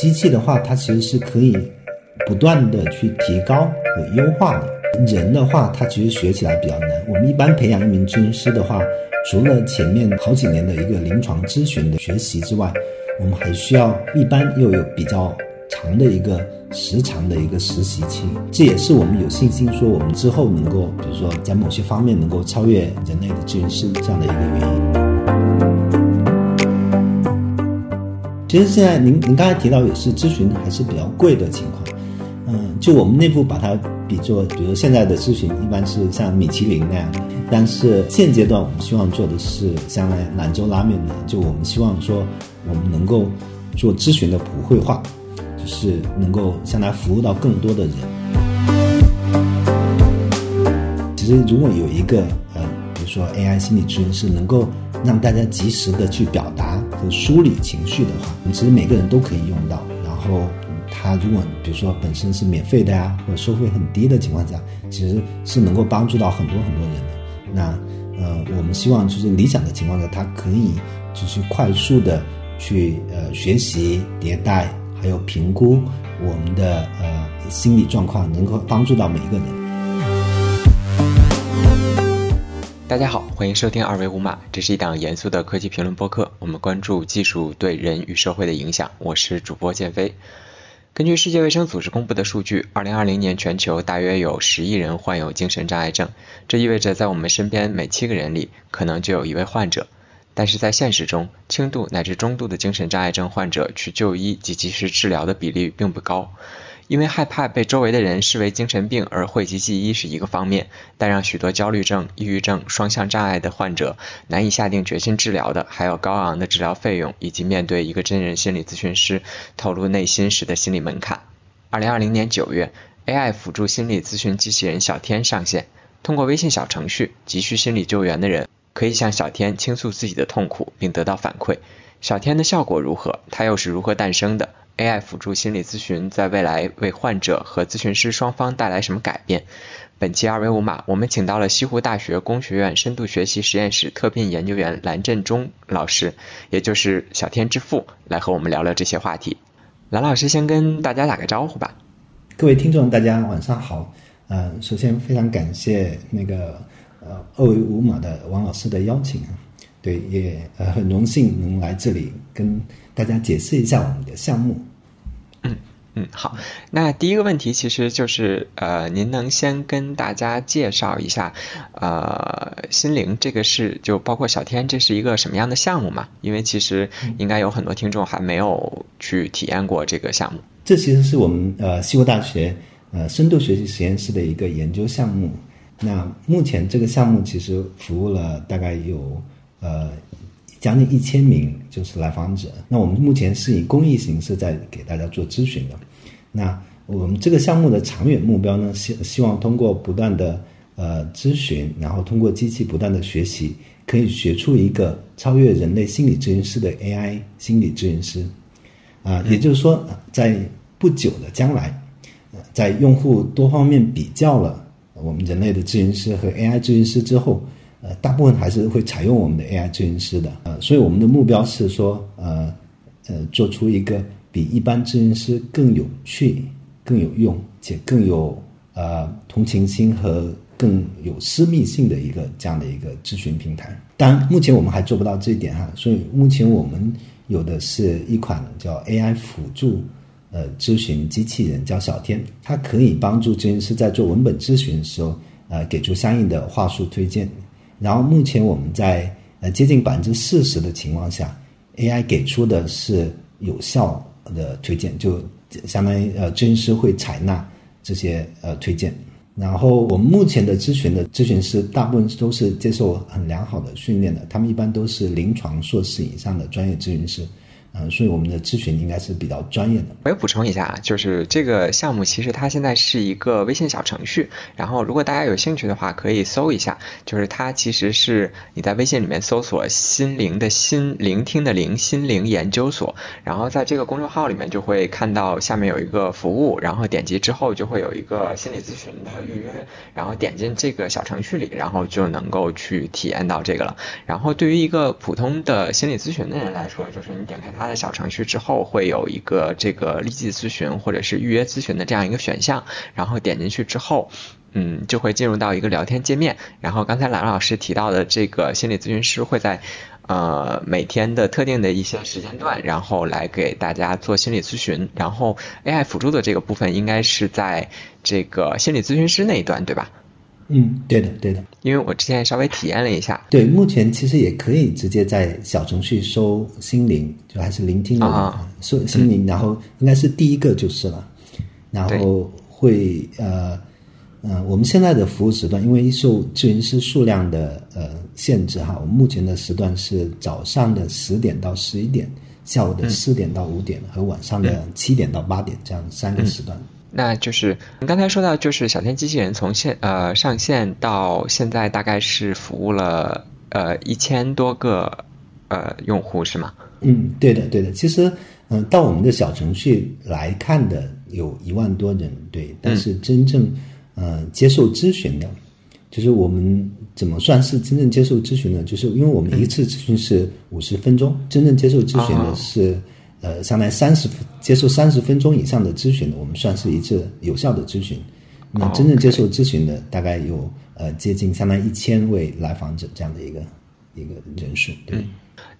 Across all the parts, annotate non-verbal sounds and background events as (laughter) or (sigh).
机器的话，它其实是可以不断的去提高和优化的。人的话，他其实学起来比较难。我们一般培养一名咨询师的话，除了前面好几年的一个临床咨询的学习之外，我们还需要一般又有比较长的一个时长的一个实习期。这也是我们有信心说，我们之后能够，比如说在某些方面能够超越人类的咨询师这样的一个原因。其实现在您您刚才提到也是咨询还是比较贵的情况。嗯，就我们内部把它比作，比如现在的咨询一般是像米其林那样，但是现阶段我们希望做的是像兰州拉面的，就我们希望说我们能够做咨询的普惠化，就是能够向他服务到更多的人。其实如果有一个呃，比如说 AI 心理咨询师能够让大家及时的去表达和梳理情绪的话，其实每个人都可以用到，然后。它如果比如说本身是免费的呀，或者收费很低的情况下，其实是能够帮助到很多很多人的。那呃，我们希望就是理想的情况下，它可以就是快速的去呃学习迭代，还有评估我们的呃心理状况，能够帮助到每一个人。大家好，欢迎收听二维五码，这是一档严肃的科技评论播客，我们关注技术对人与社会的影响。我是主播建飞。根据世界卫生组织公布的数据，二零二零年全球大约有十亿人患有精神障碍症，这意味着在我们身边每七个人里可能就有一位患者。但是在现实中，轻度乃至中度的精神障碍症患者去就医及及时治疗的比例并不高。因为害怕被周围的人视为精神病而讳疾忌医是一个方面，但让许多焦虑症、抑郁症、双向障碍的患者难以下定决心治疗的，还有高昂的治疗费用以及面对一个真人心理咨询师透露内心时的心理门槛。二零二零年九月，AI 辅助心理咨询机器人小天上线，通过微信小程序，急需心理救援的人可以向小天倾诉自己的痛苦，并得到反馈。小天的效果如何？它又是如何诞生的？AI 辅助心理咨询在未来为患者和咨询师双方带来什么改变？本期二维码，我们请到了西湖大学工学院深度学习实验室特聘研究员蓝振中老师，也就是小天之父，来和我们聊聊这些话题。蓝老师先跟大家打个招呼吧。各位听众，大家晚上好。嗯，首先非常感谢那个呃二维码的王老师的邀请，对，也呃很荣幸能来这里跟大家解释一下我们的项目。嗯，好，那第一个问题其实就是，呃，您能先跟大家介绍一下，呃，心灵这个是就包括小天，这是一个什么样的项目嘛？因为其实应该有很多听众还没有去体验过这个项目。这其实是我们呃西湖大学呃深度学习实验室的一个研究项目。那目前这个项目其实服务了大概有呃将近一千名就是来访者。那我们目前是以公益形式在给大家做咨询的。那我们这个项目的长远目标呢，希希望通过不断的呃咨询，然后通过机器不断的学习，可以学出一个超越人类心理咨询师的 AI 心理咨询师。啊，也就是说，在不久的将来，在用户多方面比较了我们人类的咨询师和 AI 咨询师之后，呃，大部分还是会采用我们的 AI 咨询师的。呃，所以我们的目标是说，呃呃，做出一个。比一般咨询师更有趣、更有用且更有呃同情心和更有私密性的一个这样的一个咨询平台。当然，目前我们还做不到这一点哈，所以目前我们有的是一款叫 AI 辅助呃咨询机器人，叫小天，它可以帮助咨询师在做文本咨询的时候呃给出相应的话术推荐。然后目前我们在呃接近百分之四十的情况下，AI 给出的是有效。的推荐就相当于呃，咨询师会采纳这些呃推荐，然后我们目前的咨询的咨询师大部分都是接受很良好的训练的，他们一般都是临床硕士以上的专业咨询师。嗯，所以我们的咨询应该是比较专业的。我要补充一下啊，就是这个项目其实它现在是一个微信小程序，然后如果大家有兴趣的话，可以搜一下，就是它其实是你在微信里面搜索“心灵”的心聆听的灵心灵研究所，然后在这个公众号里面就会看到下面有一个服务，然后点击之后就会有一个心理咨询的预约，然后点进这个小程序里，然后就能够去体验到这个了。然后对于一个普通的心理咨询的人来说，就是你点开它。它的小程序之后，会有一个这个立即咨询或者是预约咨询的这样一个选项，然后点进去之后，嗯，就会进入到一个聊天界面。然后刚才兰老师提到的这个心理咨询师会在呃每天的特定的一些时间段，然后来给大家做心理咨询。然后 AI 辅助的这个部分应该是在这个心理咨询师那一段，对吧？嗯，对的，对的。因为我之前稍微体验了一下，对，目前其实也可以直接在小程序搜心灵，就还是聆听的搜心灵，然后应该是第一个就是了，然后会呃嗯，我们现在的服务时段，因为受咨询师数量的呃限制哈，我们目前的时段是早上的十点到十一点，下午的四点到五点和晚上的七点到八点这样三个时段。那就是你刚才说到，就是小天机器人从现呃上线到现在，大概是服务了呃一千多个呃用户，是吗？嗯，对的，对的。其实嗯，到我们的小程序来看的有一万多人，对。但是真正呃接受咨询的，就是我们怎么算是真正接受咨询呢？就是因为我们一次咨询是五十分钟，真正接受咨询的是。呃，相当于三十接受三十分钟以上的咨询的，我们算是一次有效的咨询。那真正接受咨询的，大概有呃接近相当于一千位来访者这样的一个一个人数。对。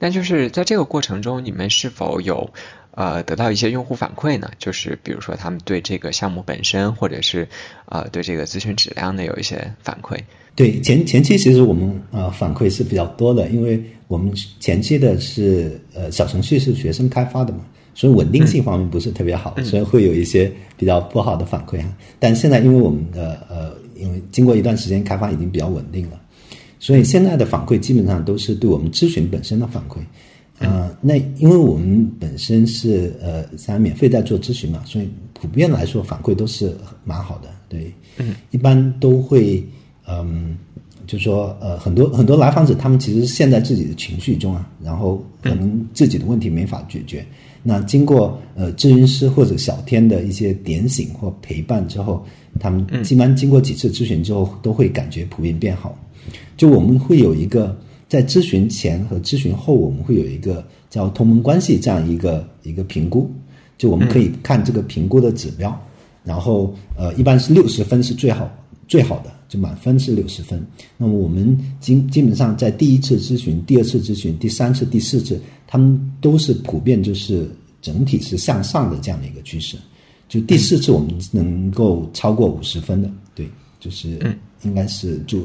那就是在这个过程中，你们是否有呃得到一些用户反馈呢？就是比如说他们对这个项目本身，或者是呃对这个咨询质量的有一些反馈。对前前期其实我们呃反馈是比较多的，因为我们前期的是呃小程序是学生开发的嘛，所以稳定性方面不是特别好，所以会有一些比较不好的反馈哈。但现在因为我们的呃因为经过一段时间开发已经比较稳定了，所以现在的反馈基本上都是对我们咨询本身的反馈。呃，那因为我们本身是呃在免费在做咨询嘛，所以普遍来说反馈都是蛮好的。对，一般都会。嗯，就说呃，很多很多来访者，他们其实陷在自己的情绪中啊，然后可能自己的问题没法解决。那经过呃咨询师或者小天的一些点醒或陪伴之后，他们基本上经过几次咨询之后，都会感觉普遍变好。就我们会有一个在咨询前和咨询后，我们会有一个叫同盟关系这样一个一个评估。就我们可以看这个评估的指标，然后呃，一般是六十分是最好最好的。就满分是六十分，那么我们基基本上在第一次咨询、第二次咨询、第三次、第四次，他们都是普遍就是整体是向上的这样的一个趋势。就第四次我们能够超过五十分的，对，就是应该是就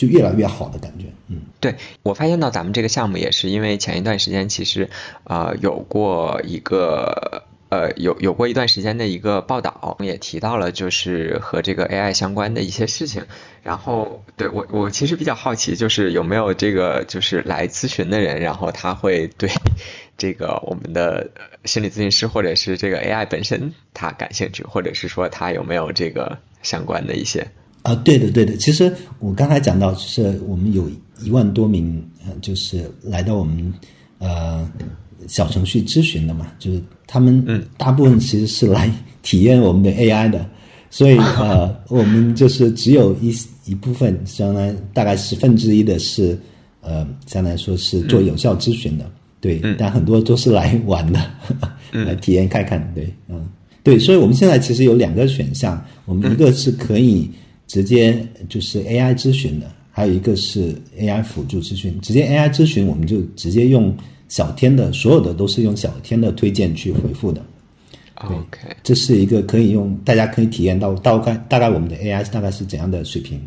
就越来越好的感觉。嗯，对我发现到咱们这个项目也是因为前一段时间其实啊有过一个。呃，有有过一段时间的一个报道，也提到了就是和这个 AI 相关的一些事情。然后，对我我其实比较好奇，就是有没有这个就是来咨询的人，然后他会对这个我们的心理咨询师或者是这个 AI 本身他感兴趣，或者是说他有没有这个相关的一些啊？对的，对的。其实我刚才讲到就是我们有一万多名，就是来到我们呃。小程序咨询的嘛，就是他们大部分其实是来体验我们的 AI 的，所以 (laughs) 呃，我们就是只有一一部分，相当于大概十分之一的是呃，相当于说是做有效咨询的，对，但很多都是来玩的，(laughs) 来体验看看，对，嗯，对，所以我们现在其实有两个选项，我们一个是可以直接就是 AI 咨询的，还有一个是 AI 辅助咨询，直接 AI 咨询我们就直接用。小天的所有的都是用小天的推荐去回复的，OK，这是一个可以用，大家可以体验到大概大概我们的 AI 大概是怎样的水平。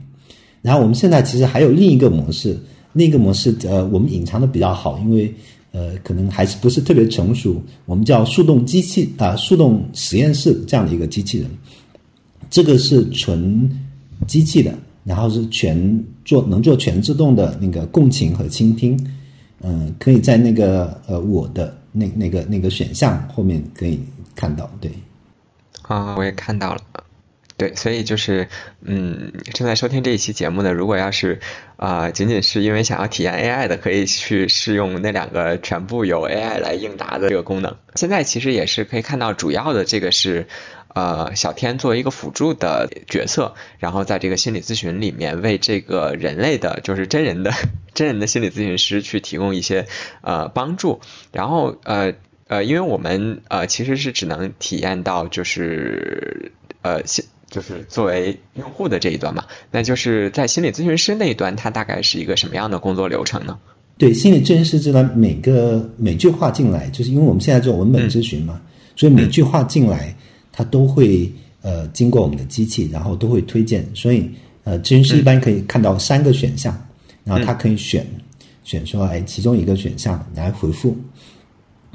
然后我们现在其实还有另一个模式，另一个模式呃我们隐藏的比较好，因为呃可能还是不是特别成熟，我们叫速动机器啊速动实验室这样的一个机器人，这个是纯机器的，然后是全做能做全自动的那个共情和倾听。嗯，可以在那个呃我的那那个那个选项后面可以看到，对，啊，我也看到了，对，所以就是，嗯，正在收听这一期节目的，如果要是啊，仅仅是因为想要体验 AI 的，可以去试用那两个全部由 AI 来应答的这个功能。现在其实也是可以看到，主要的这个是。呃，小天作为一个辅助的角色，然后在这个心理咨询里面为这个人类的，(laughs) 就是真人的 (laughs) 真人的心理咨询师去提供一些呃帮助。然后呃呃，因为我们呃其实是只能体验到就是呃心就是作为用户的这一端嘛，那就是在心理咨询师那一端，它大概是一个什么样的工作流程呢？对，心理咨询师这端每个每句话进来，就是因为我们现在做文本咨询嘛，所以每句话进来，它都会呃经过我们的机器，然后都会推荐，所以呃咨询师一般可以看到三个选项，然后他可以选选说哎其中一个选项来回复。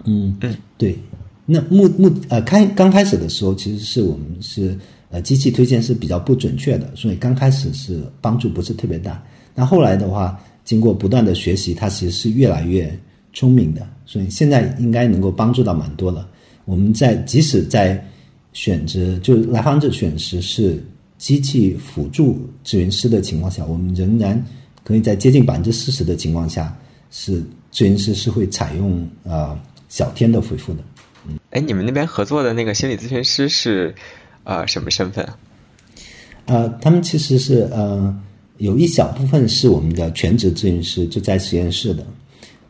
嗯嗯，对。那目目呃开刚开始的时候，其实是我们是呃机器推荐是比较不准确的，所以刚开始是帮助不是特别大。那后来的话，经过不断的学习，它其实是越来越聪明的，所以现在应该能够帮助到蛮多了。我们在即使在选择就是来访者选时是机器辅助咨询师的情况下，我们仍然可以在接近百分之四十的情况下，是咨询师是会采用呃小天的回复的。嗯，哎，你们那边合作的那个心理咨询师是呃什么身份？呃，他们其实是呃有一小部分是我们的全职咨询师，就在实验室的，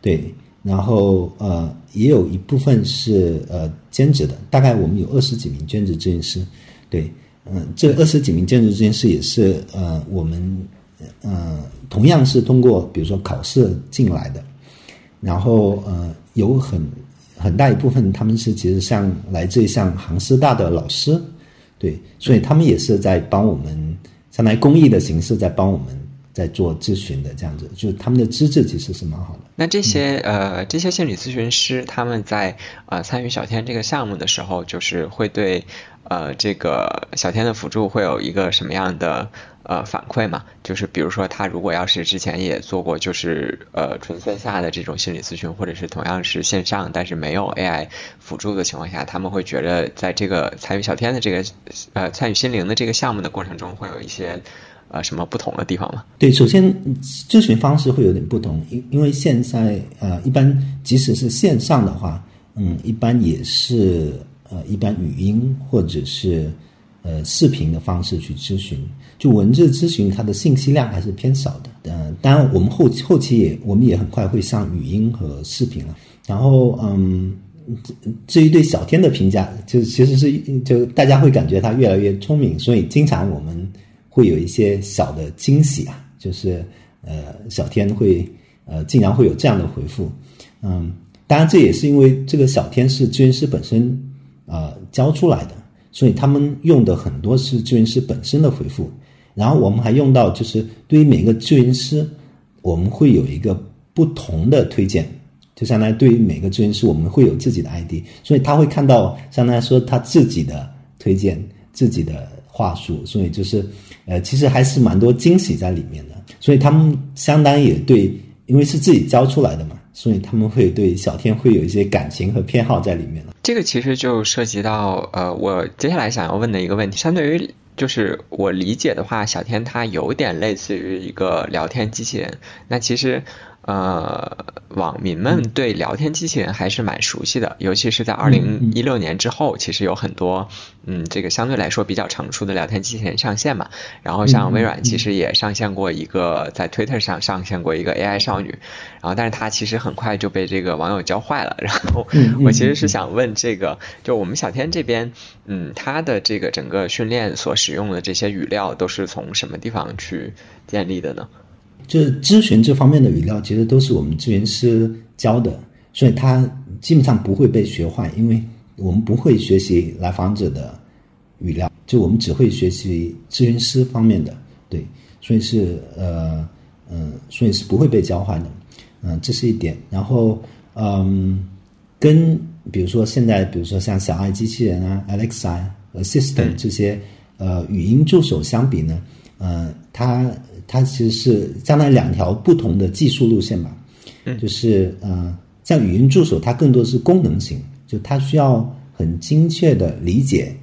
对，然后呃也有一部分是呃兼职的，大概我们有二十几名兼职咨询师，对，嗯，这二十几名兼职咨询师也是呃我们呃同样是通过比如说考试进来的，然后呃有很。很大一部分他们是其实像来自于像杭师大的老师，对，所以他们也是在帮我们，相当于公益的形式在帮我们在做咨询的这样子，就是他们的资质其实是蛮好的。那这些呃这些心理咨询师他们在呃参与小天这个项目的时候，就是会对呃这个小天的辅助会有一个什么样的？呃，反馈嘛，就是比如说他如果要是之前也做过，就是呃纯线下的这种心理咨询，或者是同样是线上，但是没有 AI 辅助的情况下，他们会觉得在这个参与小天的这个呃参与心灵的这个项目的过程中，会有一些呃什么不同的地方吗？对，首先咨询方式会有点不同，因因为现在呃一般即使是线上的话，嗯，一般也是呃一般语音或者是。呃，视频的方式去咨询，就文字咨询，它的信息量还是偏少的。呃，当然，我们后期后期也，我们也很快会上语音和视频了。然后，嗯，至于对小天的评价，就其实是就大家会感觉他越来越聪明，所以经常我们会有一些小的惊喜啊，就是呃，小天会呃，竟然会有这样的回复。嗯，当然这也是因为这个小天是咨询师本身呃教出来的。所以他们用的很多是咨询师本身的回复，然后我们还用到就是对于每个咨询师，我们会有一个不同的推荐，就相当于对于每个咨询师我们会有自己的 ID，所以他会看到相当于说他自己的推荐、自己的话术，所以就是呃其实还是蛮多惊喜在里面的，所以他们相当也对，因为是自己教出来的嘛。所以他们会对小天会有一些感情和偏好在里面了。这个其实就涉及到呃，我接下来想要问的一个问题，相对于就是我理解的话，小天他有点类似于一个聊天机器人。那其实。呃，网民们对聊天机器人还是蛮熟悉的，尤其是在二零一六年之后，其实有很多嗯，这个相对来说比较成熟的聊天机器人上线嘛。然后像微软其实也上线过一个，在 Twitter 上上线过一个 AI 少女，然后但是它其实很快就被这个网友教坏了。然后我其实是想问这个，就我们小天这边，嗯，他的这个整个训练所使用的这些语料都是从什么地方去建立的呢？就是咨询这方面的语料，其实都是我们咨询师教的，所以它基本上不会被学坏，因为我们不会学习来访者的语料，就我们只会学习咨询师方面的，对，所以是呃嗯，所以是不会被教坏的，嗯，这是一点。然后嗯，跟比如说现在，比如说像小爱机器人啊、Alexa、Assistant 这些呃语音助手相比呢，呃，它。它其实是相当于两条不同的技术路线吧，嗯，就是呃，像语音助手，它更多是功能型，就它需要很精确的理解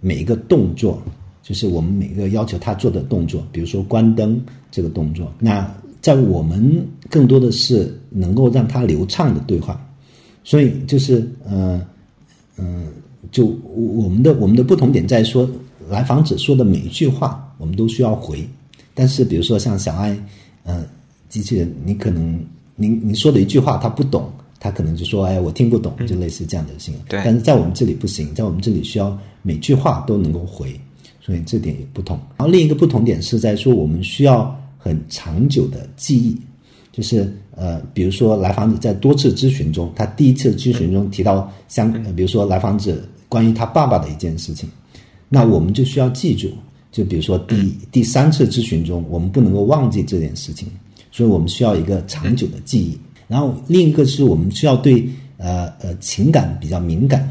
每一个动作，就是我们每个要求它做的动作，比如说关灯这个动作。那在我们更多的是能够让它流畅的对话，所以就是呃嗯，就我们的我们的不同点在说，来访者说的每一句话，我们都需要回。但是，比如说像小爱，呃，机器人，你可能，您您说的一句话他不懂，他可能就说：“哎，我听不懂。”就类似这样的事情。对。但是在我们这里不行，在我们这里需要每句话都能够回，所以这点也不同。然后另一个不同点是在说，我们需要很长久的记忆，就是呃，比如说来访者在多次咨询中，他第一次咨询中提到相，比如说来访者关于他爸爸的一件事情，那我们就需要记住。就比如说第第三次咨询中，我们不能够忘记这件事情，所以我们需要一个长久的记忆。然后另一个是我们需要对呃呃情感比较敏感，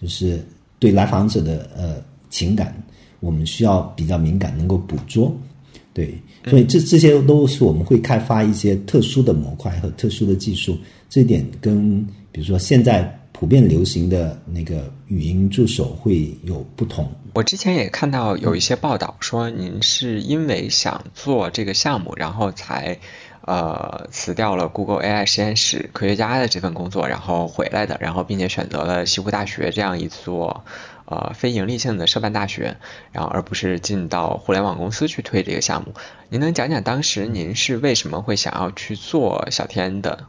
就是对来访者的呃情感，我们需要比较敏感，能够捕捉。对，所以这这些都是我们会开发一些特殊的模块和特殊的技术。这一点跟比如说现在。普遍流行的那个语音助手会有不同。我之前也看到有一些报道说，您是因为想做这个项目，然后才呃辞掉了 Google AI 实验室科学家的这份工作，然后回来的，然后并且选择了西湖大学这样一座呃非盈利性的社办大学，然后而不是进到互联网公司去推这个项目。您能讲讲当时您是为什么会想要去做小天的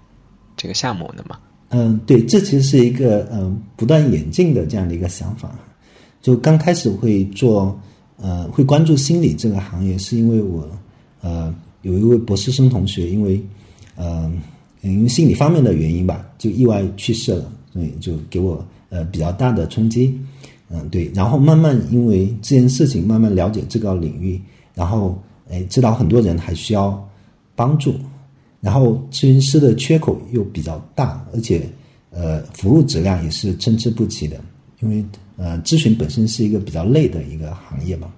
这个项目的吗？嗯，对，这其实是一个嗯不断演进的这样的一个想法。就刚开始会做呃会关注心理这个行业，是因为我呃有一位博士生同学，因为呃因为心理方面的原因吧，就意外去世了，所以就给我呃比较大的冲击。嗯，对，然后慢慢因为这件事情慢慢了解这个领域，然后哎知道很多人还需要帮助。然后咨询师的缺口又比较大，而且，呃，服务质量也是参差不齐的，因为呃，咨询本身是一个比较累的一个行业嘛。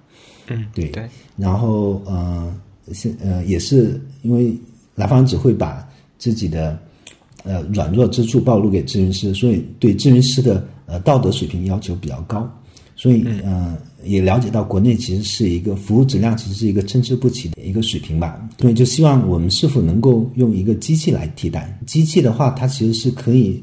嗯，对对。然后呃，现呃也是因为来访者会把自己的呃软弱之处暴露给咨询师，所以对咨询师的呃道德水平要求比较高。所以，嗯，也了解到国内其实是一个服务质量其实是一个参差不齐的一个水平吧。所以，就希望我们是否能够用一个机器来替代？机器的话，它其实是可以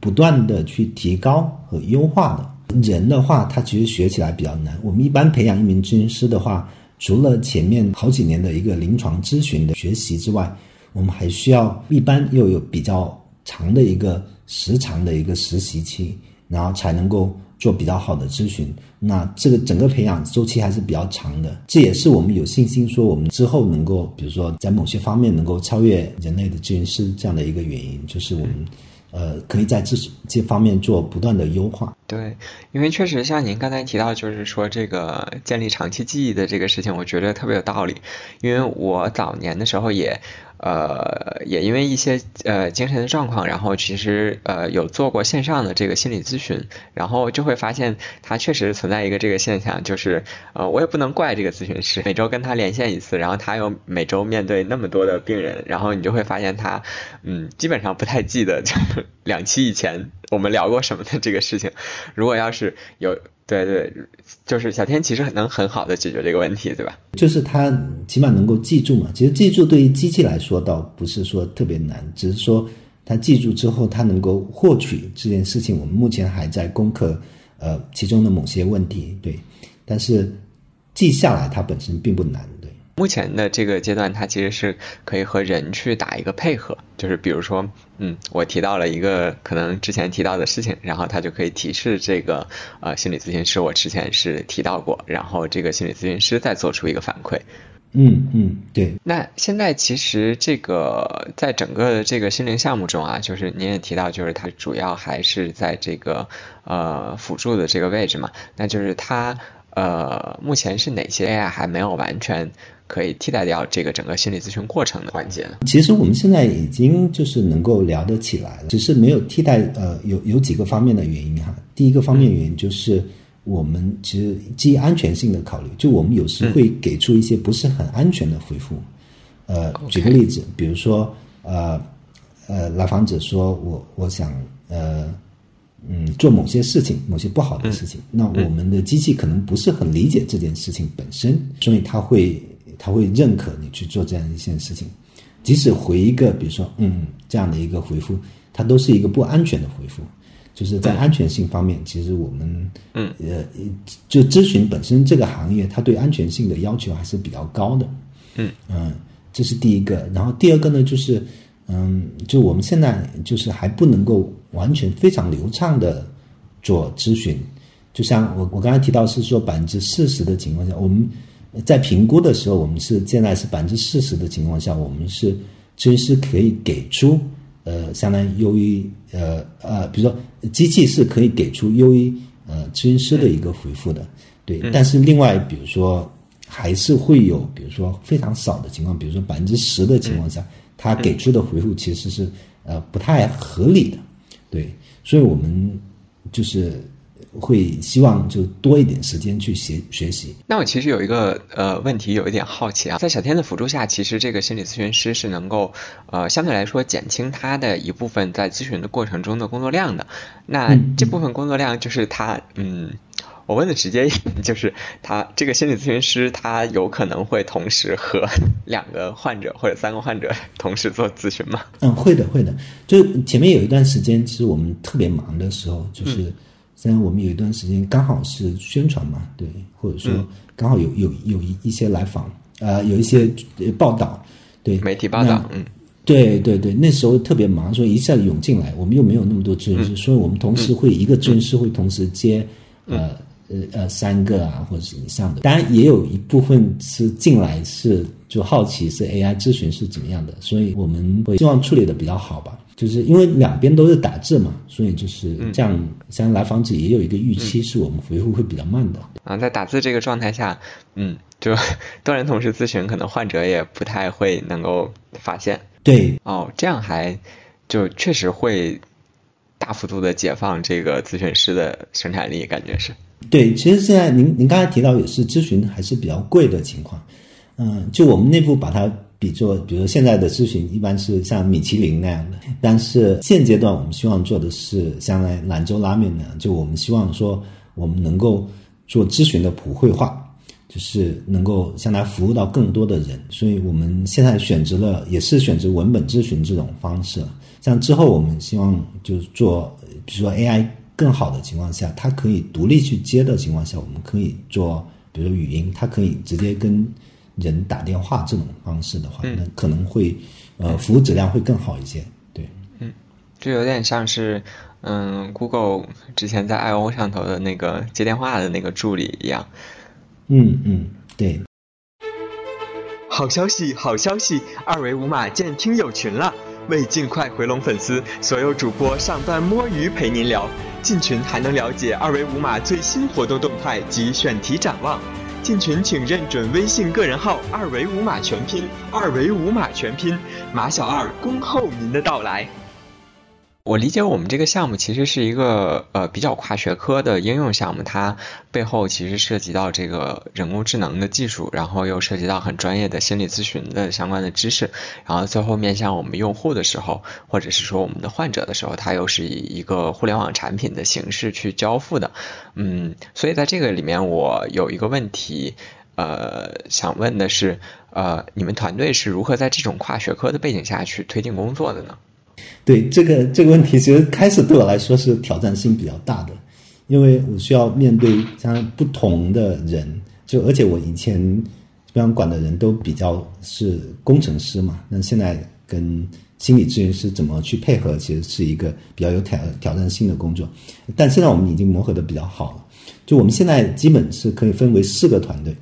不断的去提高和优化的。人的话，他其实学起来比较难。我们一般培养一名咨询师的话，除了前面好几年的一个临床咨询的学习之外，我们还需要一般又有比较长的一个时长的一个实习期，然后才能够。做比较好的咨询，那这个整个培养周期还是比较长的。这也是我们有信心说，我们之后能够，比如说在某些方面能够超越人类的咨询师这样的一个原因，就是我们，呃，可以在这这方面做不断的优化。对，因为确实像您刚才提到，就是说这个建立长期记忆的这个事情，我觉得特别有道理。因为我早年的时候也。呃，也因为一些呃精神的状况，然后其实呃有做过线上的这个心理咨询，然后就会发现他确实存在一个这个现象，就是呃我也不能怪这个咨询师，每周跟他连线一次，然后他又每周面对那么多的病人，然后你就会发现他嗯基本上不太记得就两期以前我们聊过什么的这个事情，如果要是有。对对，就是小天其实能很好的解决这个问题，对吧？就是他起码能够记住嘛。其实记住对于机器来说倒不是说特别难，只是说他记住之后，他能够获取这件事情。我们目前还在攻克呃其中的某些问题，对。但是记下来它本身并不难。目前的这个阶段，它其实是可以和人去打一个配合，就是比如说，嗯，我提到了一个可能之前提到的事情，然后它就可以提示这个呃心理咨询师，我之前是提到过，然后这个心理咨询师再做出一个反馈。嗯嗯，对。那现在其实这个在整个的这个心灵项目中啊，就是您也提到，就是它主要还是在这个呃辅助的这个位置嘛，那就是它呃目前是哪些 AI 还没有完全。可以替代掉这个整个心理咨询过程的环节。其实我们现在已经就是能够聊得起来了，只是没有替代。呃，有有几个方面的原因哈。第一个方面原因就是我们其实基于安全性的考虑，就我们有时会给出一些不是很安全的回复。呃，举个例子，比如说呃呃，来访者说我我想呃嗯做某些事情，某些不好的事情，那我们的机器可能不是很理解这件事情本身，所以它会。它会认可你去做这样一件事情，即使回一个比如说嗯这样的一个回复，它都是一个不安全的回复。就是在安全性方面，其实我们嗯呃就咨询本身这个行业，它对安全性的要求还是比较高的。嗯嗯，这是第一个。然后第二个呢，就是嗯，就我们现在就是还不能够完全非常流畅的做咨询。就像我我刚才提到是说百分之四十的情况下，我们在评估的时候，我们是现在是百分之四十的情况下，我们是咨询师可以给出呃相当于优于呃呃，比如说机器是可以给出优于呃咨询师的一个回复的，对。但是另外比如说还是会有比如说非常少的情况，比如说百分之十的情况下。他给出的回复其实是呃不太合理的，对，所以我们就是会希望就多一点时间去学学习。那我其实有一个呃问题，有一点好奇啊，在小天的辅助下，其实这个心理咨询师是能够呃相对来说减轻他的一部分在咨询的过程中的工作量的。那这部分工作量就是他嗯。我问的直接一点，就是他这个心理咨询师，他有可能会同时和两个患者或者三个患者同时做咨询吗？嗯，会的，会的。就前面有一段时间，其实我们特别忙的时候，就是虽然我们有一段时间刚好是宣传嘛，对，或者说刚好有有有一一些来访，呃，有一些报道，对，媒体报道，嗯，对对对，那时候特别忙，所以一下子涌进来，我们又没有那么多咨询师，所以我们同时会一个咨询师会同时接呃。呃呃，三个啊，或者是以上的，当然也有一部分是进来是就好奇是 AI 咨询是怎么样的，所以我们会希望处理的比较好吧。就是因为两边都是打字嘛，所以就是这样，像来访者也有一个预期，是我们回复会比较慢的。啊，在打字这个状态下，嗯，就多人同时咨询，可能患者也不太会能够发现。对，哦，这样还就确实会大幅度的解放这个咨询师的生产力，感觉是。对，其实现在您您刚才提到也是咨询还是比较贵的情况，嗯，就我们内部把它比作，比如说现在的咨询一般是像米其林那样的，但是现阶段我们希望做的是像来兰州拉面那样，就我们希望说我们能够做咨询的普惠化，就是能够向他服务到更多的人，所以我们现在选择了也是选择文本咨询这种方式，像之后我们希望就是做，比如说 AI。更好的情况下，它可以独立去接的情况下，我们可以做，比如语音，它可以直接跟人打电话这种方式的话，那可能会呃服务质量会更好一些。对，嗯，就有点像是嗯，Google 之前在 I O 上头的那个接电话的那个助理一样。嗯嗯，对。好消息，好消息，二维码建听友群了。为尽快回笼粉丝，所有主播上班摸鱼陪您聊。进群还能了解二维五码最新活动动态及选题展望。进群请认准微信个人号“二维五码全拼”，二维五码全拼，马小二恭候您的到来。我理解我们这个项目其实是一个呃比较跨学科的应用项目，它背后其实涉及到这个人工智能的技术，然后又涉及到很专业的心理咨询的相关的知识，然后最后面向我们用户的时候，或者是说我们的患者的时候，它又是以一个互联网产品的形式去交付的。嗯，所以在这个里面，我有一个问题，呃，想问的是，呃，你们团队是如何在这种跨学科的背景下去推进工作的呢？对这个这个问题，其实开始对我来说是挑战性比较大的，因为我需要面对像不同的人，就而且我以前基本上管的人都比较是工程师嘛，那现在跟心理咨询师怎么去配合，其实是一个比较有挑挑战性的工作。但现在我们已经磨合的比较好了，就我们现在基本是可以分为四个团队，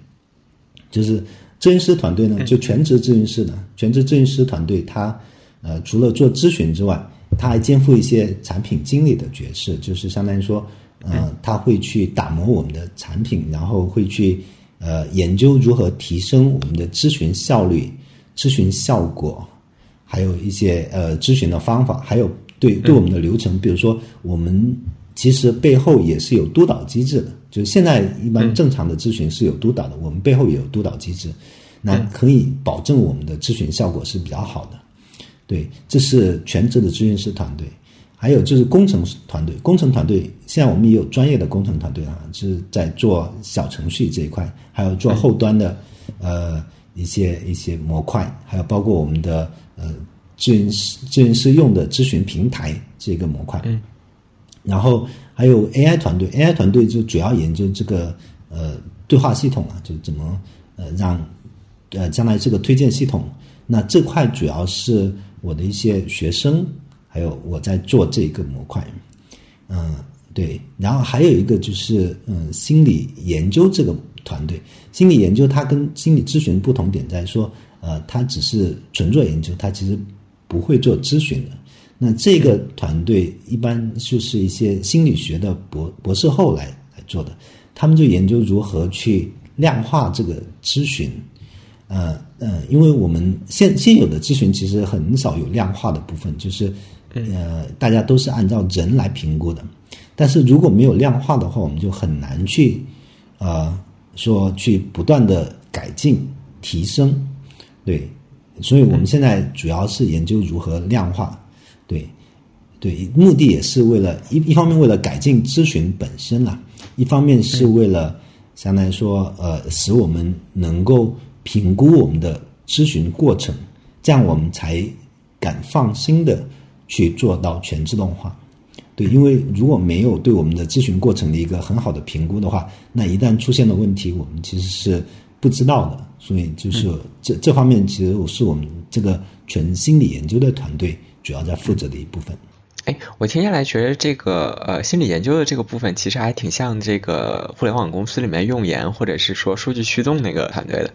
就是咨询师团队呢，就全职咨询师呢全职咨询师团队，他。呃，除了做咨询之外，他还肩负一些产品经理的角色，就是相当于说，呃，他会去打磨我们的产品，然后会去呃研究如何提升我们的咨询效率、咨询效果，还有一些呃咨询的方法，还有对对我们的流程，比如说我们其实背后也是有督导机制的，就是现在一般正常的咨询是有督导的，我们背后也有督导机制，那可以保证我们的咨询效果是比较好的。对，这是全职的咨询师团队，还有就是工程团队。工程团队现在我们也有专业的工程团队啊，就是在做小程序这一块，还有做后端的呃一些一些模块，还有包括我们的呃咨询师咨询师用的咨询平台这个模块。嗯。然后还有 AI 团队，AI 团队就主要研究这个呃对话系统啊，就怎么呃让呃将来这个推荐系统。那这块主要是我的一些学生，还有我在做这个模块，嗯，对，然后还有一个就是嗯，心理研究这个团队，心理研究它跟心理咨询不同点在说，呃，它只是纯做研究，它其实不会做咨询的。那这个团队一般就是一些心理学的博博士后来来做的，他们就研究如何去量化这个咨询。呃呃，因为我们现现有的咨询其实很少有量化的部分，就是呃大家都是按照人来评估的。但是如果没有量化的话，我们就很难去呃说去不断的改进提升。对，所以我们现在主要是研究如何量化。对，对，目的也是为了一一方面为了改进咨询本身啦，一方面是为了相当于说呃使我们能够评估我们的咨询过程，这样我们才敢放心的去做到全自动化。对，因为如果没有对我们的咨询过程的一个很好的评估的话，那一旦出现了问题，我们其实是不知道的。所以就是这这方面，其实我是我们这个纯心理研究的团队。主要在负责的一部分。哎，我听下来觉得这个呃心理研究的这个部分，其实还挺像这个互联网公司里面用研或者是说数据驱动那个团队的。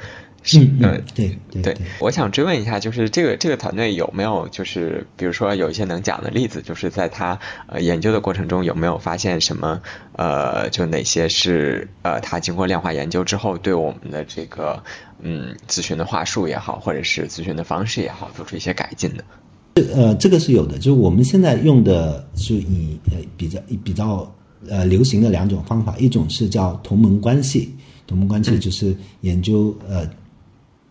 嗯嗯，对对对。我想追问一下，就是这个这个团队有没有就是比如说有一些能讲的例子，就是在他呃研究的过程中有没有发现什么呃就哪些是呃他经过量化研究之后对我们的这个嗯咨询的话术也好，或者是咨询的方式也好，做出一些改进的。呃，这个是有的，就是我们现在用的是以呃比较比较呃流行的两种方法，一种是叫同盟关系，同盟关系就是研究呃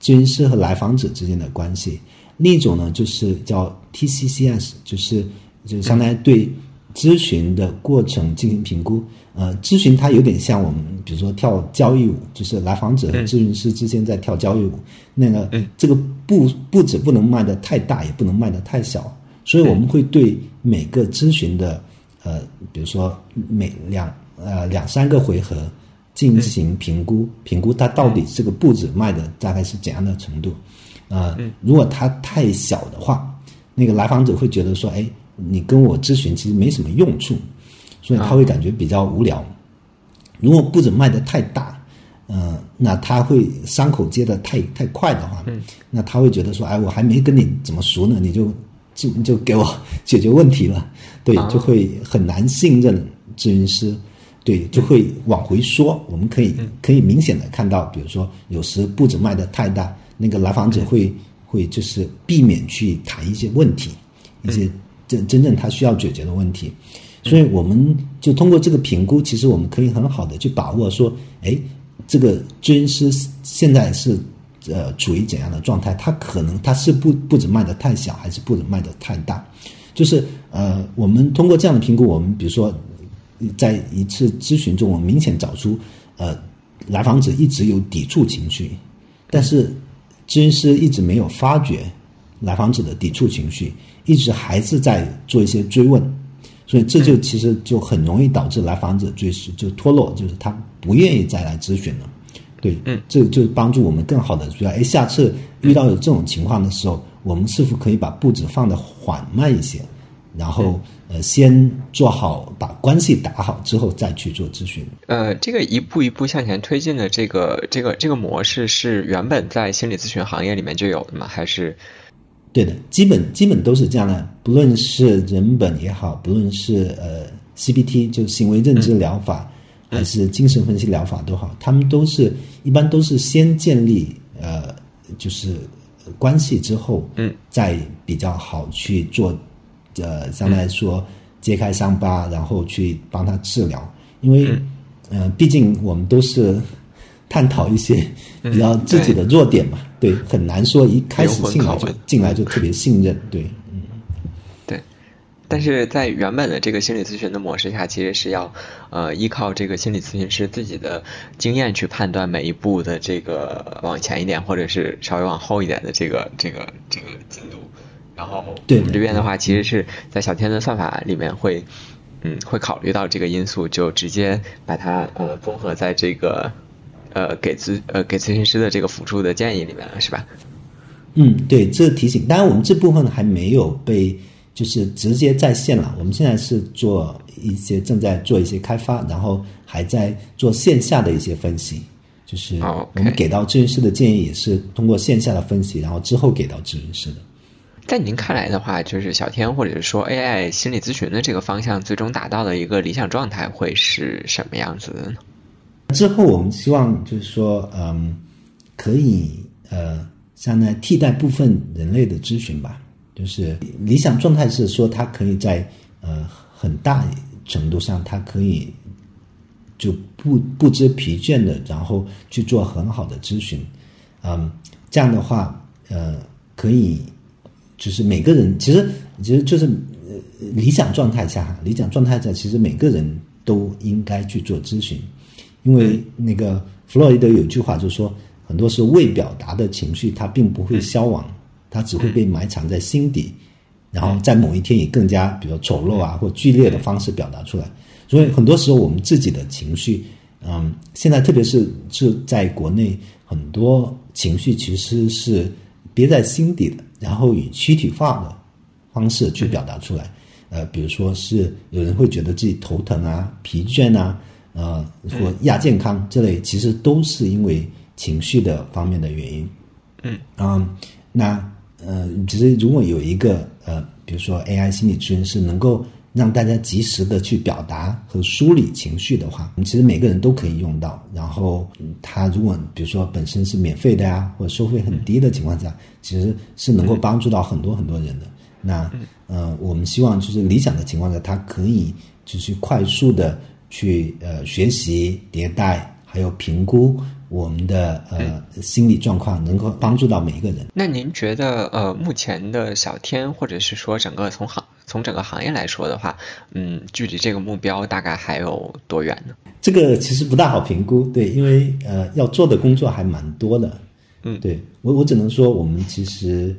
咨询师和来访者之间的关系，另一种呢就是叫 TCCS，就是就相当于对咨询的过程进行评估。呃，咨询它有点像我们比如说跳交谊舞，就是来访者和咨询师之间在跳交谊舞，那个这个。布布置不能卖的太大，也不能卖的太小，所以我们会对每个咨询的呃，比如说每两呃两三个回合进行评估，评估它到底这个布置卖的大概是怎样的程度。呃，如果它太小的话，那个来访者会觉得说，哎，你跟我咨询其实没什么用处，所以他会感觉比较无聊。如果布置卖的太大，呃，那他会伤口接的太太快的话，嗯，那他会觉得说，哎，我还没跟你怎么熟呢，你就就就给我 (laughs) 解决问题了，对，就会很难信任咨询师，对，就会往回缩。我们可以可以明显的看到，比如说有时步子迈的太大，那个来访者会会就是避免去谈一些问题，一些真真正他需要解决的问题，所以我们就通过这个评估，其实我们可以很好的去把握说，哎。这个咨询师现在是呃处于怎样的状态？他可能他是不不止卖的太小，还是不止卖的太大？就是呃，我们通过这样的评估，我们比如说在一次咨询中，我们明显找出呃来访者一直有抵触情绪，但是咨询师一直没有发觉来访者的抵触情绪，一直还是在做一些追问。所以这就其实就很容易导致来访者就是就脱落，就是他不愿意再来咨询了。对，嗯，这就帮助我们更好的说，哎，下次遇到有这种情况的时候，我们是否可以把步子放的缓慢一些，然后呃，先做好把关系打好之后再去做咨询。呃，这个一步一步向前推进的这个这个这个模式是原本在心理咨询行业里面就有的吗？还是？对的，基本基本都是这样的。不论是人本也好，不论是呃 CBT 就行为认知疗法，还是精神分析疗法都好，他们都是一般都是先建立呃就是关系之后，嗯，再比较好去做呃相对来说揭开伤疤，然后去帮他治疗。因为嗯，毕竟我们都是 (laughs) 探讨一些比较自己的弱点嘛。对，很难说一开始进来就进来就特别信任。对。但是在原本的这个心理咨询的模式下，其实是要呃依靠这个心理咨询师自己的经验去判断每一步的这个往前一点，或者是稍微往后一点的这个这个这个进度。然后我们这边的话，其实是在小天的算法里面会嗯会考虑到这个因素，就直接把它呃综合在这个。呃，给咨呃给咨询师的这个辅助的建议里面了，是吧？嗯，对，这提醒。当然，我们这部分还没有被就是直接在线了。我们现在是做一些正在做一些开发，然后还在做线下的一些分析。就是我们给到咨询师的建议也是通过线下的分析，然后之后给到咨询师的。在您看来的话，就是小天或者是说 AI 心理咨询的这个方向，最终达到的一个理想状态会是什么样子的呢？之后我们希望就是说，嗯，可以呃，相当于替代部分人类的咨询吧。就是理想状态是说，他可以在呃很大程度上，他可以就不不知疲倦的，然后去做很好的咨询。嗯，这样的话，呃，可以。就是每个人其实其实就是理想状态下，理想状态下，其实每个人都应该去做咨询，因为那个弗洛伊德有句话就是说，很多是未表达的情绪，它并不会消亡，它只会被埋藏在心底，然后在某一天以更加比如丑陋啊或剧烈的方式表达出来。所以很多时候我们自己的情绪，嗯，现在特别是是在国内，很多情绪其实是憋在心底的。然后以躯体化的方式去表达出来，呃，比如说是有人会觉得自己头疼啊、疲倦啊，呃，或亚健康这类，其实都是因为情绪的方面的原因。嗯，啊，那呃，其实如果有一个呃，比如说 AI 心理咨询师能够。让大家及时的去表达和梳理情绪的话，其实每个人都可以用到。然后，他如果比如说本身是免费的呀，或者收费很低的情况下，其实是能够帮助到很多很多人的。那，呃，我们希望就是理想的情况下，他可以就是快速的去呃学习迭代，还有评估我们的呃心理状况，能够帮助到每一个人。那您觉得呃，目前的小天，或者是说整个从行从整个行业来说的话，嗯，距离这个目标大概还有多远呢？这个其实不大好评估，对，因为呃，要做的工作还蛮多的。嗯，对我我只能说，我们其实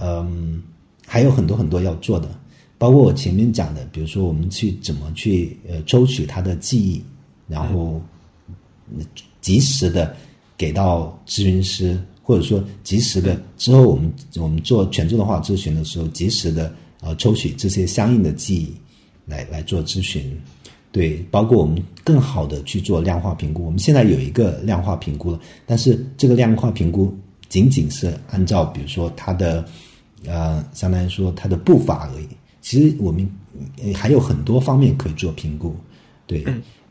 嗯还有很多很多要做的，包括我前面讲的，比如说我们去怎么去呃抽取他的记忆，然后及时的给到咨询师，或者说及时的之后我们我们做全自动化咨询的时候，及时的。呃，抽取这些相应的记忆来来做咨询，对，包括我们更好的去做量化评估。我们现在有一个量化评估了，但是这个量化评估仅仅是按照比如说它的呃，相当于说它的步伐而已。其实我们还有很多方面可以做评估，对，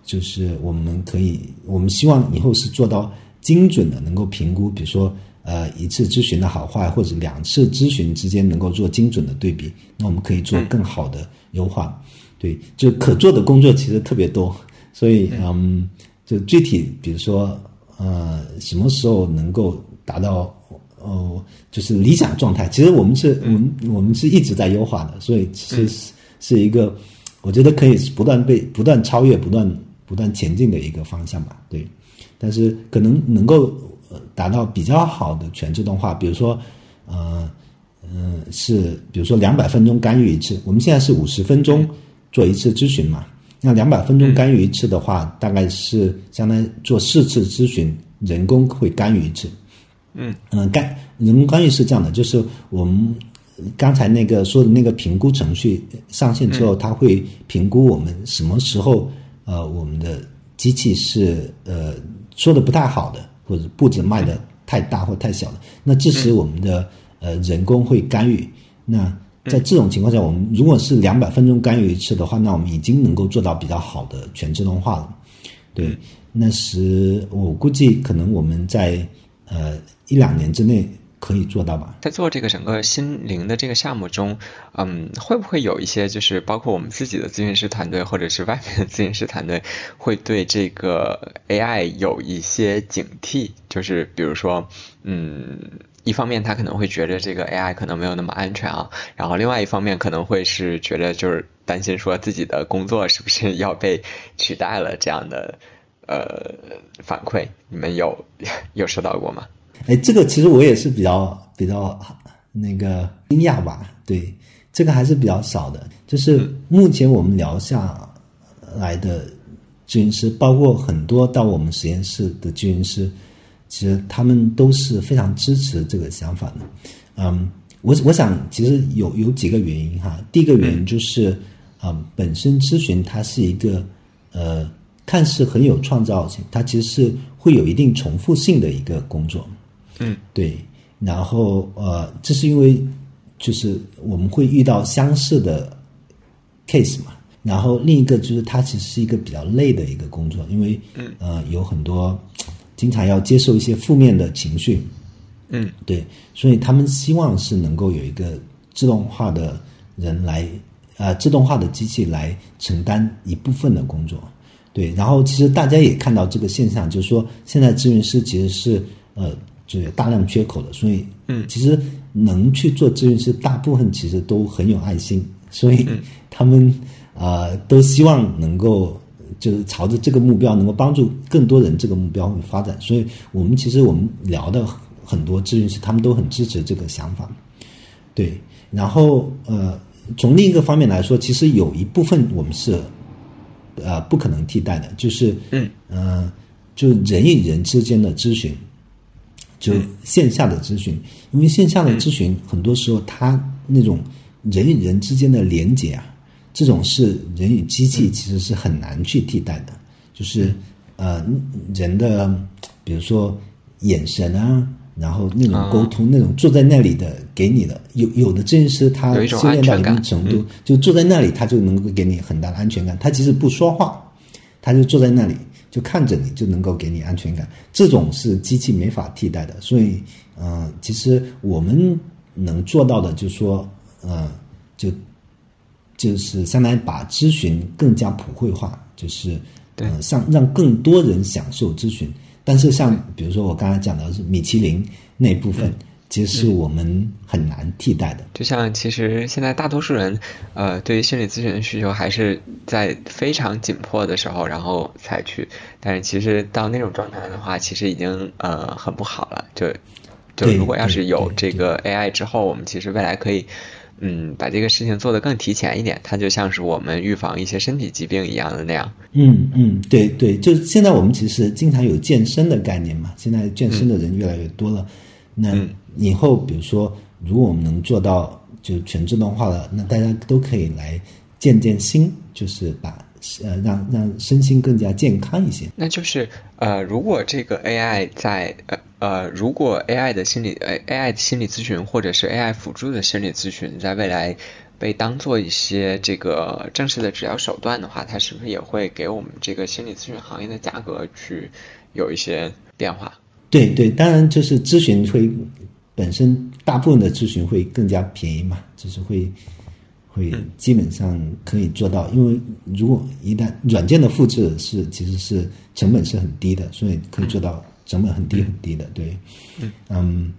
就是我们可以，我们希望以后是做到精准的，能够评估，比如说。呃，一次咨询的好坏，或者两次咨询之间能够做精准的对比，那我们可以做更好的优化。对，就可做的工作其实特别多，所以嗯，就具体比如说呃，什么时候能够达到哦，就是理想状态，其实我们是我们我们是一直在优化的，所以其实是是一个我觉得可以不断被不断超越、不断不断前进的一个方向吧。对，但是可能能够。达到比较好的全自动化，比如说，呃，嗯，是比如说两百分钟干预一次，我们现在是五十分钟做一次咨询嘛？那两百分钟干预一次的话，大概是相当于做四次咨询，人工会干预一次。嗯嗯，干人工干预是这样的，就是我们刚才那个说的那个评估程序上线之后，它会评估我们什么时候呃我们的机器是呃说的不太好的。或者步子迈的太大或太小了，那这时我们的呃人工会干预。那在这种情况下，我们如果是两百分钟干预一次的话，那我们已经能够做到比较好的全自动化了。对，那时我估计可能我们在呃一两年之内。可以做到吗？在做这个整个心灵的这个项目中，嗯，会不会有一些就是包括我们自己的咨询师团队，或者是外面的咨询师团队，会对这个 AI 有一些警惕？就是比如说，嗯，一方面他可能会觉得这个 AI 可能没有那么安全啊，然后另外一方面可能会是觉得就是担心说自己的工作是不是要被取代了这样的呃反馈，你们有 (laughs) 有收到过吗？哎，这个其实我也是比较比较那个惊讶吧。对，这个还是比较少的。就是目前我们聊下来的咨询师，包括很多到我们实验室的咨询师，其实他们都是非常支持这个想法的。嗯，我我想其实有有几个原因哈。第一个原因就是啊，本身咨询它是一个呃，看似很有创造性，它其实是会有一定重复性的一个工作。嗯，对。然后呃，这是因为就是我们会遇到相似的 case 嘛。然后另一个就是它其实是一个比较累的一个工作，因为呃有很多经常要接受一些负面的情绪，嗯，对，所以他们希望是能够有一个自动化的人来呃自动化的机器来承担一部分的工作，对。然后其实大家也看到这个现象，就是说现在咨询师其实是呃就有大量缺口的，所以嗯，其实能去做咨询师大部分其实都很有爱心，所以他们。呃，都希望能够就是朝着这个目标，能够帮助更多人这个目标会发展。所以我们其实我们聊的很多咨询师，他们都很支持这个想法。对，然后呃，从另一个方面来说，其实有一部分我们是呃不可能替代的，就是嗯呃，就人与人之间的咨询，就线下的咨询，因为线下的咨询很多时候它那种人与人之间的连接啊。这种是人与机器其实是很难去替代的，就是呃人的，比如说眼神啊，然后那种沟通，那种坐在那里的给你的，有有的咨询师他修炼到一定程度，就坐在那里他就能够给你很大的安全感。他其实不说话，他就坐在那里就看着你，就能够给你安全感。这种是机器没法替代的。所以，嗯，其实我们能做到的，就是说，嗯，就。就是相当于把咨询更加普惠化，就是呃，让让更多人享受咨询。但是像比如说我刚才讲的是米其林那部分，其实是我们很难替代的。就像其实现在大多数人，呃，对于心理咨询的需求还是在非常紧迫的时候，然后才去。但是其实到那种状态的话，其实已经呃很不好了。就就如果要是有这个 AI 之后，我们其实未来可以。嗯，把这个事情做得更提前一点，它就像是我们预防一些身体疾病一样的那样。嗯嗯，对对，就现在我们其实经常有健身的概念嘛，现在健身的人越来越多了。那以后比如说，如果我们能做到就全自动化了，那大家都可以来健健心，就是把呃让让身心更加健康一些。那就是呃，如果这个 AI 在呃。呃，如果 AI 的心理呃 AI 的心理咨询或者是 AI 辅助的心理咨询，在未来被当做一些这个正式的治疗手段的话，它是不是也会给我们这个心理咨询行业的价格去有一些变化？对对，当然就是咨询会本身大部分的咨询会更加便宜嘛，就是会会基本上可以做到，因为如果一旦软件的复制是其实是成本是很低的，所以可以做到。成本很低很低的，对，嗯，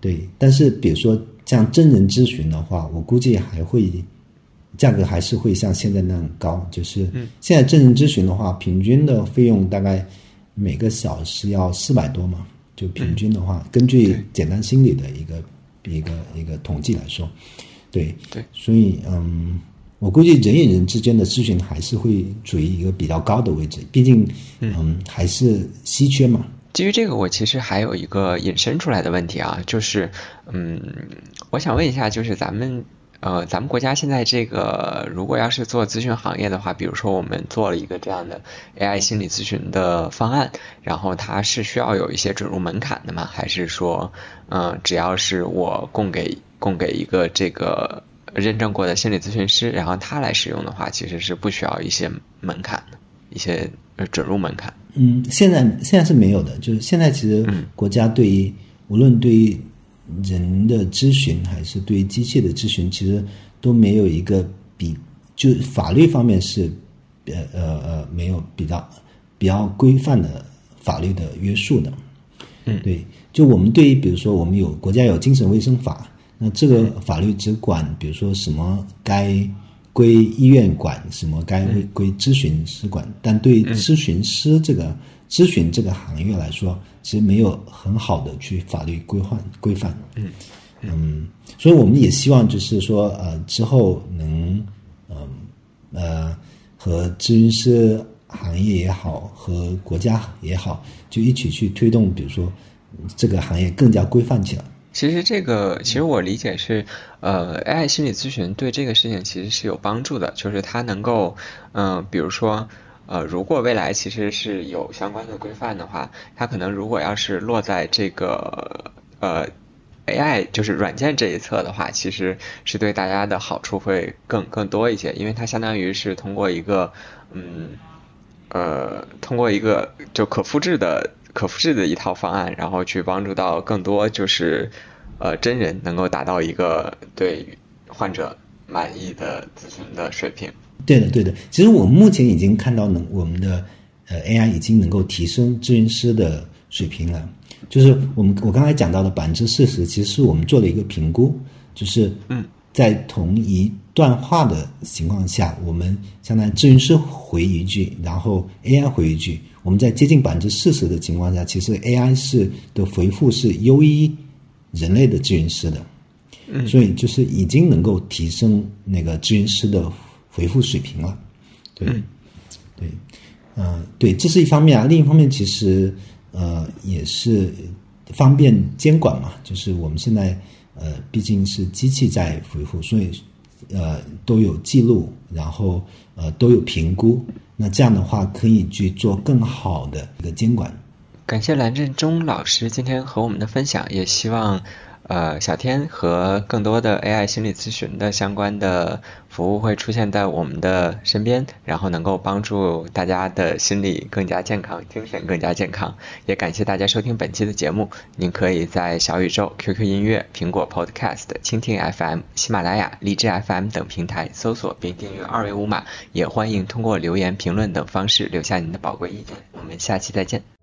对。但是比如说像真人咨询的话，我估计还会价格还是会像现在那样高。就是现在真人咨询的话，平均的费用大概每个小时要四百多嘛。就平均的话，根据简单心理的一个一个一个统计来说，对对。所以嗯，我估计人与人之间的咨询还是会处于一个比较高的位置，毕竟嗯还是稀缺嘛。基于这个，我其实还有一个引申出来的问题啊，就是，嗯，我想问一下，就是咱们，呃，咱们国家现在这个，如果要是做咨询行业的话，比如说我们做了一个这样的 AI 心理咨询的方案，然后它是需要有一些准入门槛的吗？还是说，嗯，只要是我供给供给一个这个认证过的心理咨询师，然后他来使用的话，其实是不需要一些门槛的，一些准入门槛？嗯，现在现在是没有的。就是现在，其实国家对于无论对于人的咨询还是对机械的咨询，其实都没有一个比就法律方面是呃呃呃没有比较比较规范的法律的约束的。嗯，对。就我们对于比如说我们有国家有精神卫生法，那这个法律只管比如说什么该。归医院管什么？该归咨询师管。但对咨询师这个咨询这个行业来说，其实没有很好的去法律规范规范。嗯嗯，所以我们也希望就是说，呃，之后能，嗯呃，和咨询师行业也好和国家也好，就一起去推动，比如说这个行业更加规范起来。其实这个，其实我理解是，呃，AI 心理咨询对这个事情其实是有帮助的，就是它能够，嗯，比如说，呃，如果未来其实是有相关的规范的话，它可能如果要是落在这个，呃，AI 就是软件这一侧的话，其实是对大家的好处会更更多一些，因为它相当于是通过一个，嗯，呃，通过一个就可复制的。可复制的一套方案，然后去帮助到更多就是，呃，真人能够达到一个对患者满意的咨询的水平。对的，对的。其实我们目前已经看到，能我们的呃 AI 已经能够提升咨询师的水平了。就是我们我刚才讲到的百分之四十，其实是我们做了一个评估，就是嗯，在同一段话的情况下，我们相当于咨询师回一句，然后 AI 回一句。我们在接近百分之四十的情况下，其实 AI 是的回复是优于人类的咨询师的，嗯，所以就是已经能够提升那个咨询师的回复水平了，对，对，嗯，对，这是一方面啊。另一方面，其实呃也是方便监管嘛，就是我们现在呃毕竟是机器在回复，所以呃都有记录，然后呃都有评估。那这样的话，可以去做更好的一个监管。感谢蓝振中老师今天和我们的分享，也希望。呃，小天和更多的 AI 心理咨询的相关的服务会出现在我们的身边，然后能够帮助大家的心理更加健康，精神更加健康。也感谢大家收听本期的节目，您可以在小宇宙、QQ 音乐、苹果 Podcast、蜻蜓 FM、喜马拉雅、荔枝 FM 等平台搜索并订阅二维码，也欢迎通过留言、评论等方式留下您的宝贵意见。我们下期再见。